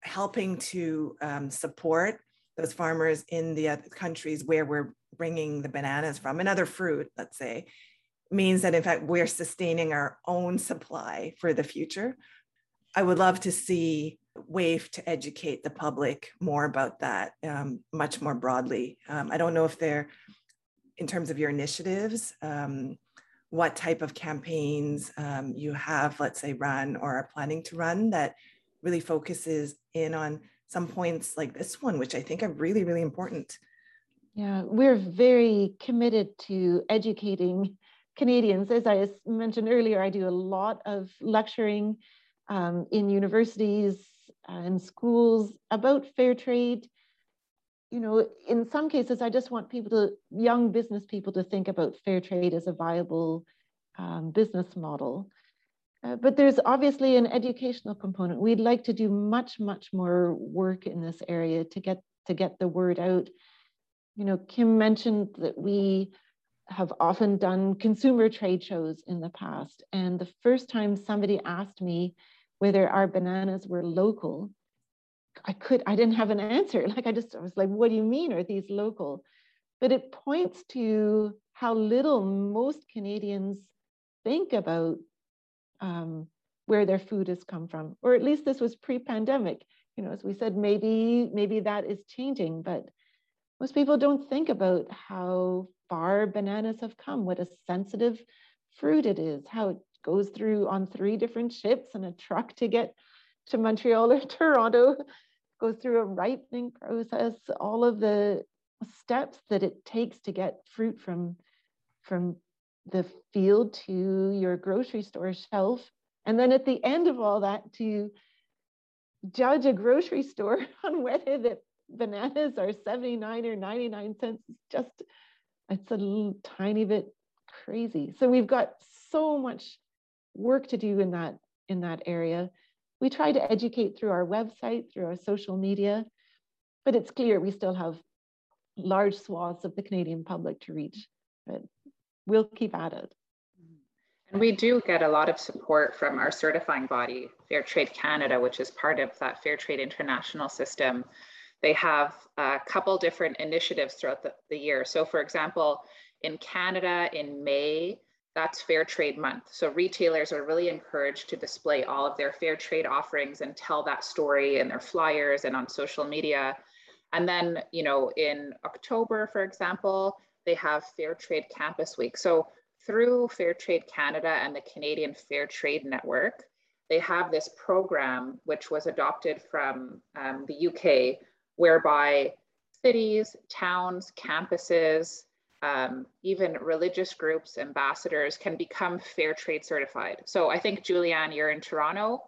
Speaker 1: helping to um, support those farmers in the countries where we're bringing the bananas from another fruit, let's say, means that in fact we're sustaining our own supply for the future I would love to see WAIF to educate the public more about that um, much more broadly. Um, I don't know if they're, in terms of your initiatives, um, what type of campaigns um, you have, let's say, run or are planning to run that really focuses in on some points like this one, which I think are really, really important.
Speaker 2: Yeah, we're very committed to educating Canadians. As I mentioned earlier, I do a lot of lecturing um, in universities and schools about fair trade. You know, in some cases, I just want people to, young business people to think about fair trade as a viable um, business model. Uh, but there's obviously an educational component. We'd like to do much, much more work in this area to get to get the word out. You know, Kim mentioned that we have often done consumer trade shows in the past. And the first time somebody asked me whether our bananas were local, I could, I didn't have an answer. [LAUGHS] Like I just I was like, what do you mean are these local? But it points to how little most Canadians think about um, where their food has come from, or at least this was pre-pandemic. You know, as we said, maybe maybe that is changing, but most people don't think about how far bananas have come, what a sensitive fruit it is, how it goes through on three different ships and a truck to get to Montreal or [LAUGHS] Toronto, goes through a ripening process, all of the steps that it takes to get fruit from, from the field to your grocery store shelf. And then at the end of all that, to judge a grocery store [LAUGHS] on whether the bananas are 79 or 99 cents is just, it's a little tiny bit crazy. So we've got so much work to do in that in that area. We try to educate through our website, through our social media, but it's clear we still have large swaths of the Canadian public to reach. But we'll keep at it. Mm-hmm.
Speaker 3: And we do get a lot of support from our certifying body, Fair Trade Canada, which is part of that Fair Trade International system. They have a couple different initiatives throughout the, the year. So, for example, in Canada in May, that's Fair Trade Month. So retailers are really encouraged to display all of their fair trade offerings and tell that story in their flyers and on social media. And then, you know, in October, for example, they have Fair Trade Campus Week. So through Fair Trade Canada and the Canadian Fair Trade Network, they have this program which was adopted from um, the UK, whereby cities, towns, campuses, um, even religious groups, ambassadors can become fair trade certified. So I think, Julianne, you're in Toronto.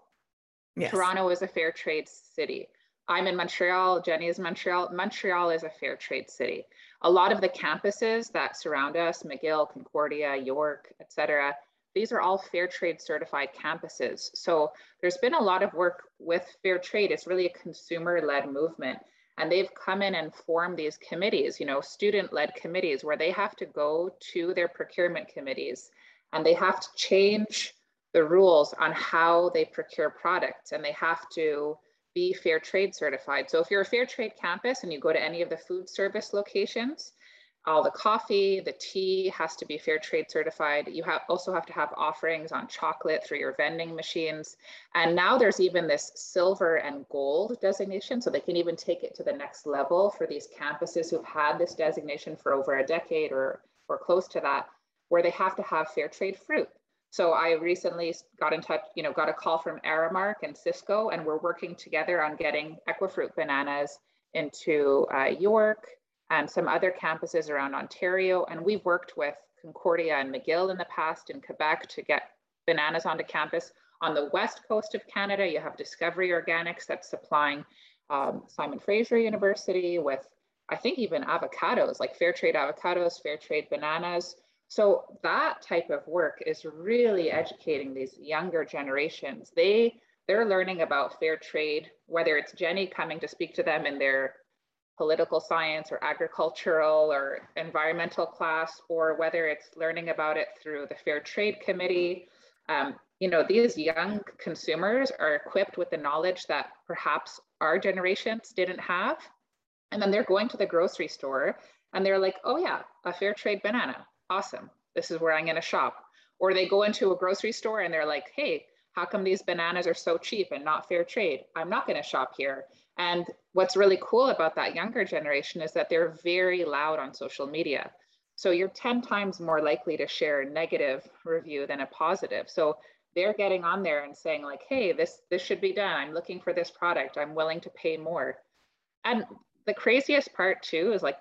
Speaker 3: Yes. Toronto is a fair trade city. I'm in Montreal, Jenny is Montreal. Montreal is a fair trade city. A lot of the campuses that surround us, McGill, Concordia, York, et cetera, these are all fair trade certified campuses. So there's been a lot of work with fair trade. It's really a consumer led movement and they've come in and formed these committees you know student led committees where they have to go to their procurement committees and they have to change the rules on how they procure products and they have to be fair trade certified. So if you're a fair trade campus and you go to any of the food service locations all the coffee, the tea has to be fair trade certified. You have also have to have offerings on chocolate through your vending machines. And now there's even this silver and gold designation. So they can even take it to the next level for these campuses who've had this designation for over a decade or, or close to that, where they have to have fair trade fruit. So I recently got in touch, you know, got a call from Aramark and Sysco, and we're working together on getting Equifruit bananas into uh, York, and some other campuses around Ontario. And we've worked with Concordia and McGill in the past in Quebec to get bananas onto campus. On the west coast of Canada, you have Discovery Organics that's supplying um, Simon Fraser University with, I think, even avocados, like fair trade avocados, fair trade bananas. So that type of work is really educating these younger generations. They they're learning about fair trade, whether it's Jenny coming to speak to them in their political science or agricultural or environmental class, or whether it's learning about it through the Fair Trade Committee. Um, you know, these young consumers are equipped with the knowledge that perhaps our generations didn't have. And then they're going to the grocery store and they're like, oh, yeah, a fair trade banana. Awesome. This is where I'm going to shop. Or they go into a grocery store and they're like, hey, how come these bananas are so cheap and not fair trade? I'm not going to shop here. And what's really cool about that younger generation is that they're very loud on social media. So you're 10 times more likely to share a negative review than a positive. So they're getting on there and saying like, hey, this this should be done. I'm looking for this product. I'm willing to pay more. And the craziest part too is like,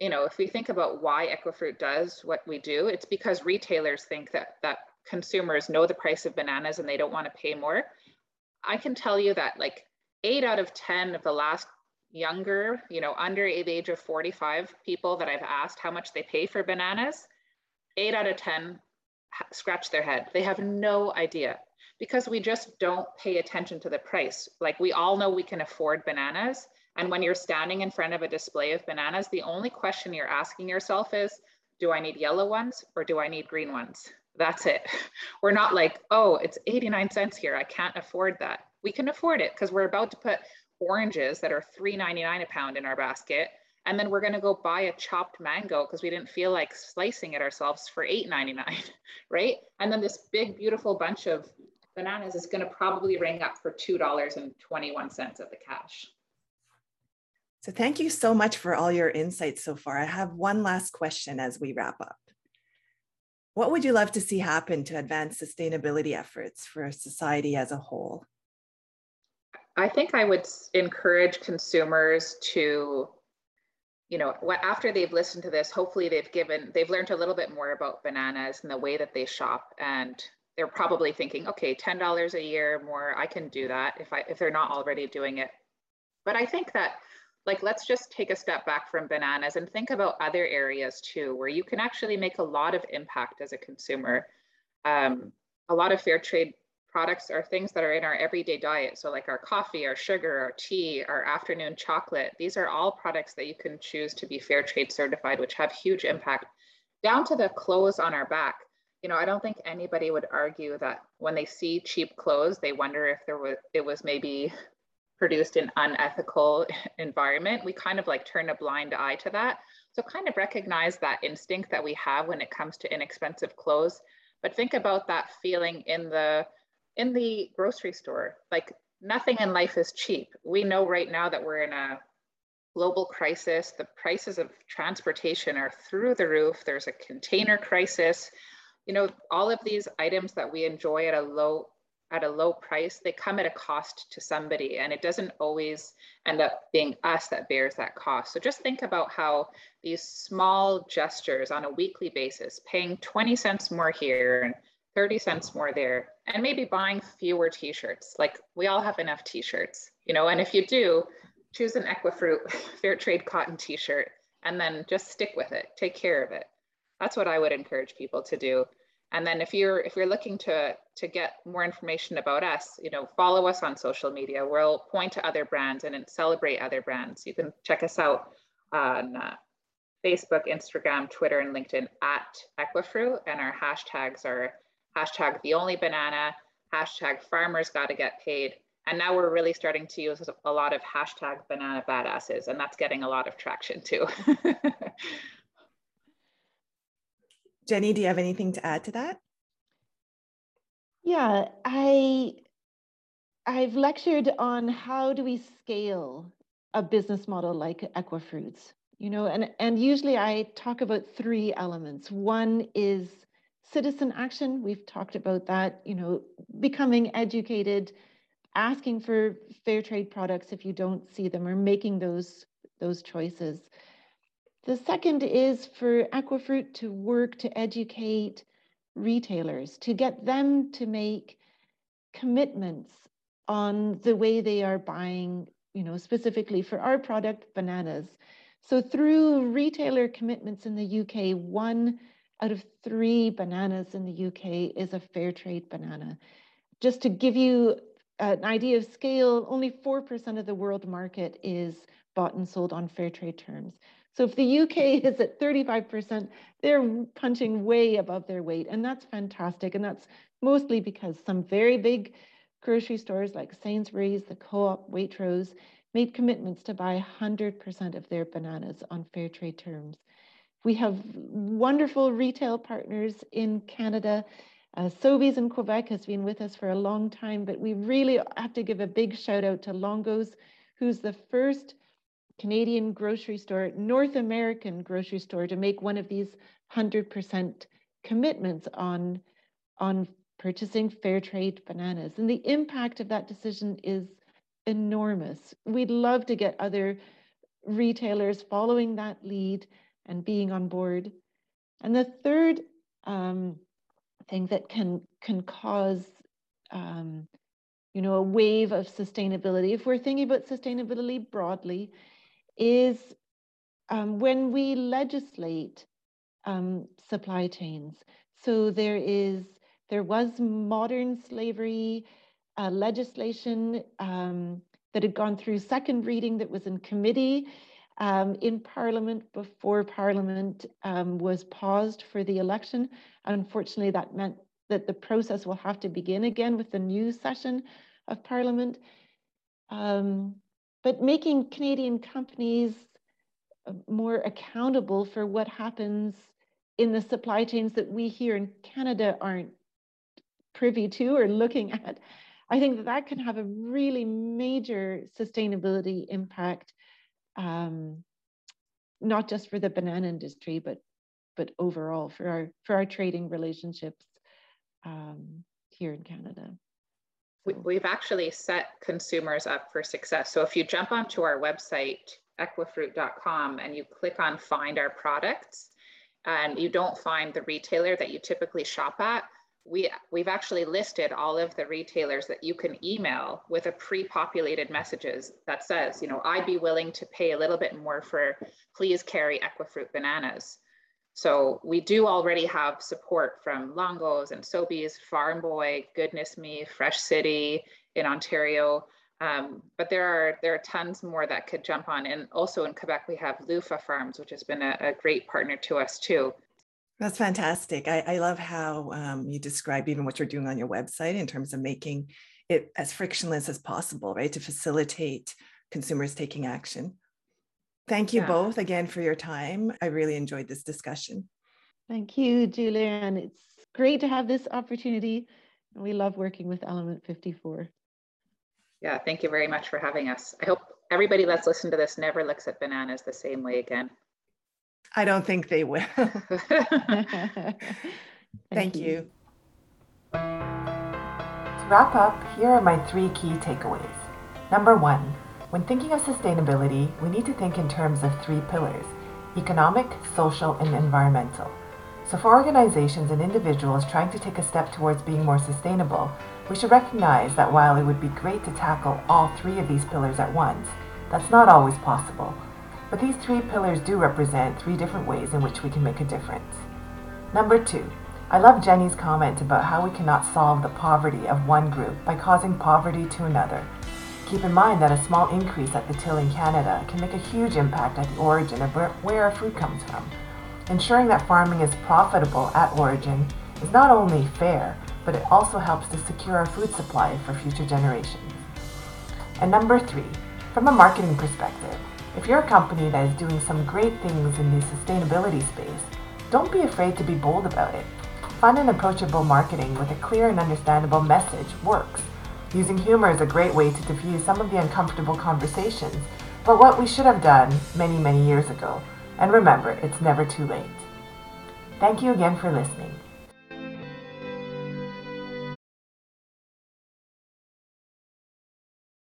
Speaker 3: you know, if we think about why Equifruit does what we do, it's because retailers think that that consumers know the price of bananas and they don't want to pay more. I can tell you that like eight out of 10 of the last younger, you know, under the age of 45 people that I've asked how much they pay for bananas, eight out of 10 scratch their head. They have no idea because we just don't pay attention to the price. Like we all know we can afford bananas. And when you're standing in front of a display of bananas, the only question you're asking yourself is, do I need yellow ones or do I need green ones? That's it. [LAUGHS] We're not like, oh, it's 89 cents here. I can't afford that we can afford it because we're about to put oranges that are $3.99 a pound in our basket. And then we're going to go buy a chopped mango because we didn't feel like slicing it ourselves for $8.99, [LAUGHS] right? And then this big, beautiful bunch of bananas is going to probably ring up for $2.21 at the cash.
Speaker 1: So thank you so much for all your insights so far. I have one last question as we wrap up. What would you love to see happen to advance sustainability efforts for society as a whole?
Speaker 3: I think I would encourage consumers to, you know, after they've listened to this, hopefully they've given, they've learned a little bit more about bananas and the way that they shop. And they're probably thinking, okay, $10 a year more, I can do that if I if they're not already doing it. But I think that like let's just take a step back from bananas and think about other areas too where you can actually make a lot of impact as a consumer um, a lot of fair trade products are things that are in our everyday diet. So like our coffee our sugar our tea our afternoon chocolate these are all products that you can choose to be fair trade certified which have huge impact down to the clothes on our back. You know i don't think anybody would argue that when they see cheap clothes they wonder if there was it was maybe produced in unethical [LAUGHS] environment, we kind of like turn a blind eye to that. So kind of recognize that instinct that we have when it comes to inexpensive clothes, but think about that feeling in the in the grocery store. Like nothing in life is cheap. We know right now that we're in a global crisis. The prices of transportation are through the roof. There's a container crisis. You know, all of these items that we enjoy at a low at a low price, they come at a cost to somebody, and it doesn't always end up being us that bears that cost. So just think about how these small gestures on a weekly basis, paying 20 cents more here and 30 cents more there, and maybe buying fewer t shirts. Like we all have enough t shirts, you know, and if you do, choose an Equifruit [LAUGHS] Fair Trade cotton t shirt and then just stick with it, take care of it. That's what I would encourage people to do. And then if you're if you're looking to to get more information about us, you know, follow us on social media. We'll point to other brands and celebrate other brands. You can check us out on uh, Facebook, Instagram, Twitter, and LinkedIn at Equifruit, and our hashtags are hashtag the only banana, hashtag farmers got to get paid, and now we're really starting to use a lot of hashtag banana badasses, and that's getting a lot of traction too. [LAUGHS]
Speaker 1: Jenny, do you have anything to add to that?
Speaker 2: Yeah, I I've lectured on how do we scale a business model like Equifruits, you know, and and usually I talk about three elements. One is citizen action. We've talked about that, you know, becoming educated, asking for fair trade products if you don't see them or making those those choices. The second is for Equifruit to work to educate retailers, to get them to make commitments on the way they are buying, you know, specifically for our product, bananas. So through retailer commitments in the UK, one out of three bananas in the UK is a fair trade banana. Just to give you an idea of scale, only 4% of the world market is bought and sold on fair trade terms. So if the UK [LAUGHS] is at 35%, they're punching way above their weight. And that's fantastic. And that's mostly because some very big grocery stores like Sainsbury's, the Co-op, Waitrose made commitments to buy 100% of their bananas on fair trade terms. We have wonderful retail partners in Canada. Uh, Sobeys in Quebec has been with us for a long time, but we really have to give a big shout out to Longo's, who's the first Canadian grocery store, North American grocery store to make one of these 100% commitments on, on purchasing fair trade bananas. And the impact of that decision is enormous. We'd love to get other retailers following that lead and being on board. And the third um, thing that can, can cause um, you know, a wave of sustainability, if we're thinking about sustainability broadly, is um, when we legislate um, supply chains. So there is there was modern slavery uh, legislation um, that had gone through second reading that was in committee um, in Parliament before Parliament um, was paused for the election. Unfortunately, that meant that the process will have to begin again with the new session of Parliament. Um, but making Canadian companies uh, more accountable for what happens in the supply chains that we here in Canada aren't privy to or looking at, I think that that can have a really major sustainability impact, um, not just for the banana industry, but but overall for our for our trading relationships um, here in Canada.
Speaker 3: We've actually set consumers up for success. So if you jump onto our website, equifruit.com, and you click on find our products, and you don't find the retailer that you typically shop at, we we've actually listed all of the retailers that you can email with a pre-populated messages that says, you know, I'd be willing to pay a little bit more for please carry Equifruit bananas. So we do already have support from Longo's and Sobeys, Farm Boy, Goodness Me, Fresh City in Ontario. Um, but there are there are tons more that could jump on. And also in Quebec, we have Lufa Farms, which has been a, a great partner to us too.
Speaker 1: That's fantastic. I, I love how um, you describe even what you're doing on your website in terms of making it as frictionless as possible, right? To facilitate consumers taking action. Thank you yeah. both again for your time. I really enjoyed this discussion.
Speaker 2: Thank you, Julianne. It's great to have this opportunity. We love working with Element 54.
Speaker 3: Yeah, thank you very much for having us. I hope everybody that's listened to this never looks at bananas the same way again.
Speaker 1: I don't think they will. [LAUGHS] [LAUGHS] Thank, Thank you. you. To wrap up, here are my three key takeaways. Number one, when thinking of sustainability, we need to think in terms of three pillars economic, social, and environmental. So, for organizations and individuals trying to take a step towards being more sustainable, we should recognize that while it would be great to tackle all three of these pillars at once, that's not always possible. But these three pillars do represent three different ways in which we can make a difference. Number two, I love Jenny's comment about how we cannot solve the poverty of one group by causing poverty to another. Keep in mind that a small increase at the till in Canada can make a huge impact at the origin of where our food comes from. Ensuring that farming is profitable at origin is not only fair, but it also helps to secure our food supply for future generations. And number three, from a marketing perspective, if you're a company that is doing some great things in the sustainability space, don't be afraid to be bold about it. Fun and approachable marketing with a clear and understandable message works. Using humor is a great way to diffuse some of the uncomfortable conversations, but what we should have done many, many years ago. And remember, it's never too late. Thank you again for listening.